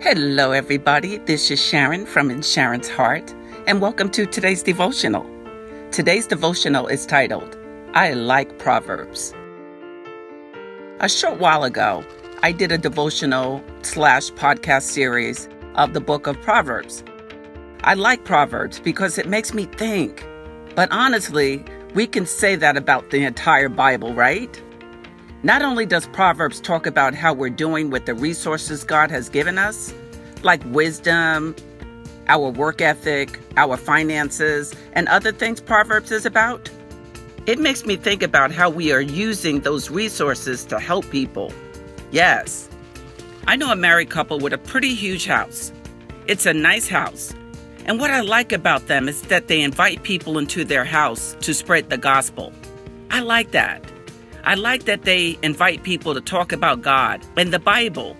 Hello, everybody. This is Sharon from Sharon's Heart, and welcome to today's devotional. Today's devotional is titled, I Like Proverbs. A short while ago, I did a devotional slash podcast series of the book of Proverbs. I like Proverbs because it makes me think. But honestly, we can say that about the entire Bible, right? Not only does Proverbs talk about how we're doing with the resources God has given us, like wisdom, our work ethic, our finances, and other things Proverbs is about, it makes me think about how we are using those resources to help people. Yes, I know a married couple with a pretty huge house. It's a nice house. And what I like about them is that they invite people into their house to spread the gospel. I like that. I like that they invite people to talk about God and the Bible.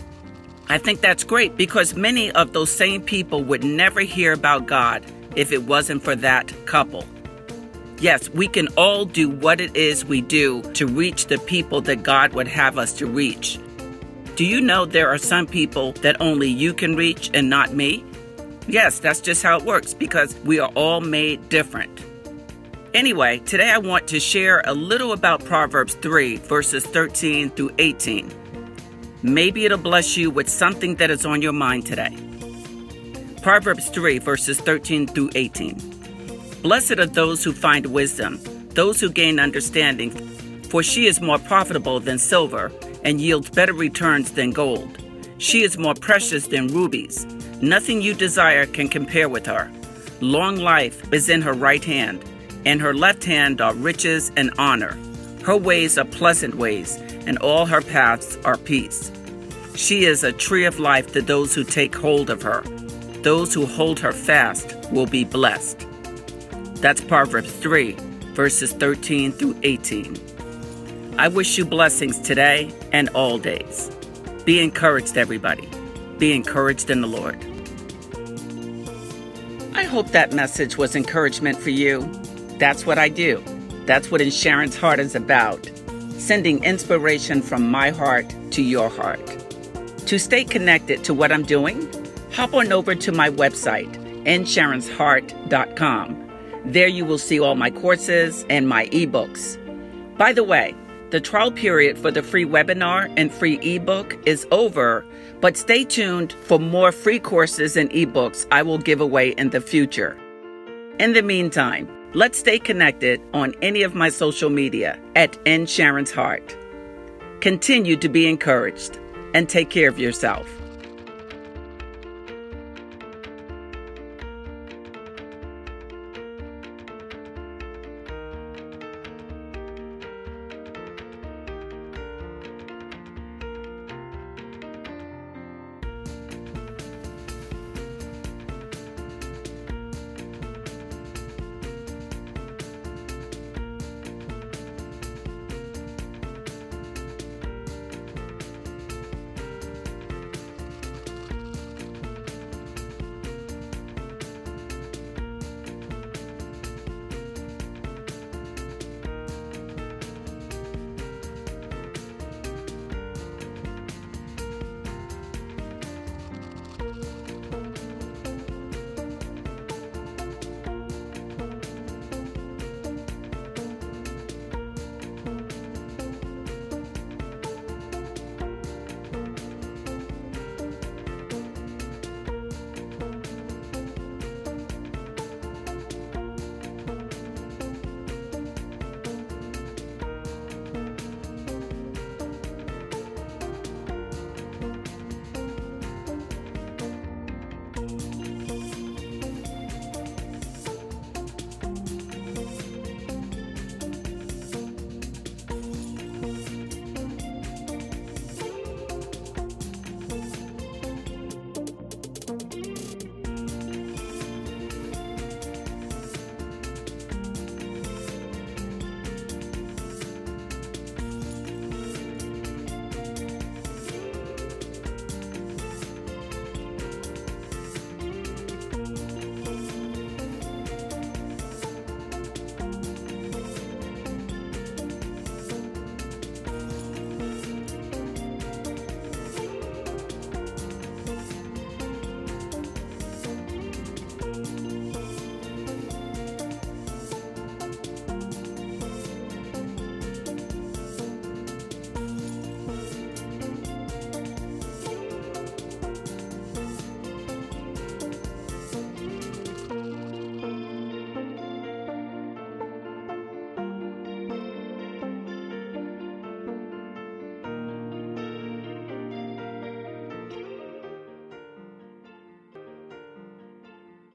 I think that's great because many of those same people would never hear about God if it wasn't for that couple. Yes, we can all do what it is we do to reach the people that God would have us to reach. Do you know there are some people that only you can reach and not me? Yes, that's just how it works because we are all made different. Anyway, today I want to share a little about Proverbs 3, verses 13 through 18. Maybe it'll bless you with something that is on your mind today. Proverbs 3, verses 13 through 18. Blessed are those who find wisdom, those who gain understanding, for she is more profitable than silver and yields better returns than gold. She is more precious than rubies. Nothing you desire can compare with her. Long life is in her right hand in her left hand are riches and honor. Her ways are pleasant ways, and all her paths are peace. She is a tree of life to those who take hold of her. Those who hold her fast will be blessed. That's Proverbs 3, verses 13 through 18. I wish you blessings today and all days. Be encouraged, everybody. Be encouraged in the Lord. I hope that message was encouragement for you. That's what I do. That's what In Sharon's Heart is about sending inspiration from my heart to your heart. To stay connected to what I'm doing, hop on over to my website, insharonsheart.com. There you will see all my courses and my ebooks. By the way, the trial period for the free webinar and free ebook is over, but stay tuned for more free courses and ebooks I will give away in the future. In the meantime, Let's stay connected on any of my social media at In Sharon's Heart. Continue to be encouraged and take care of yourself.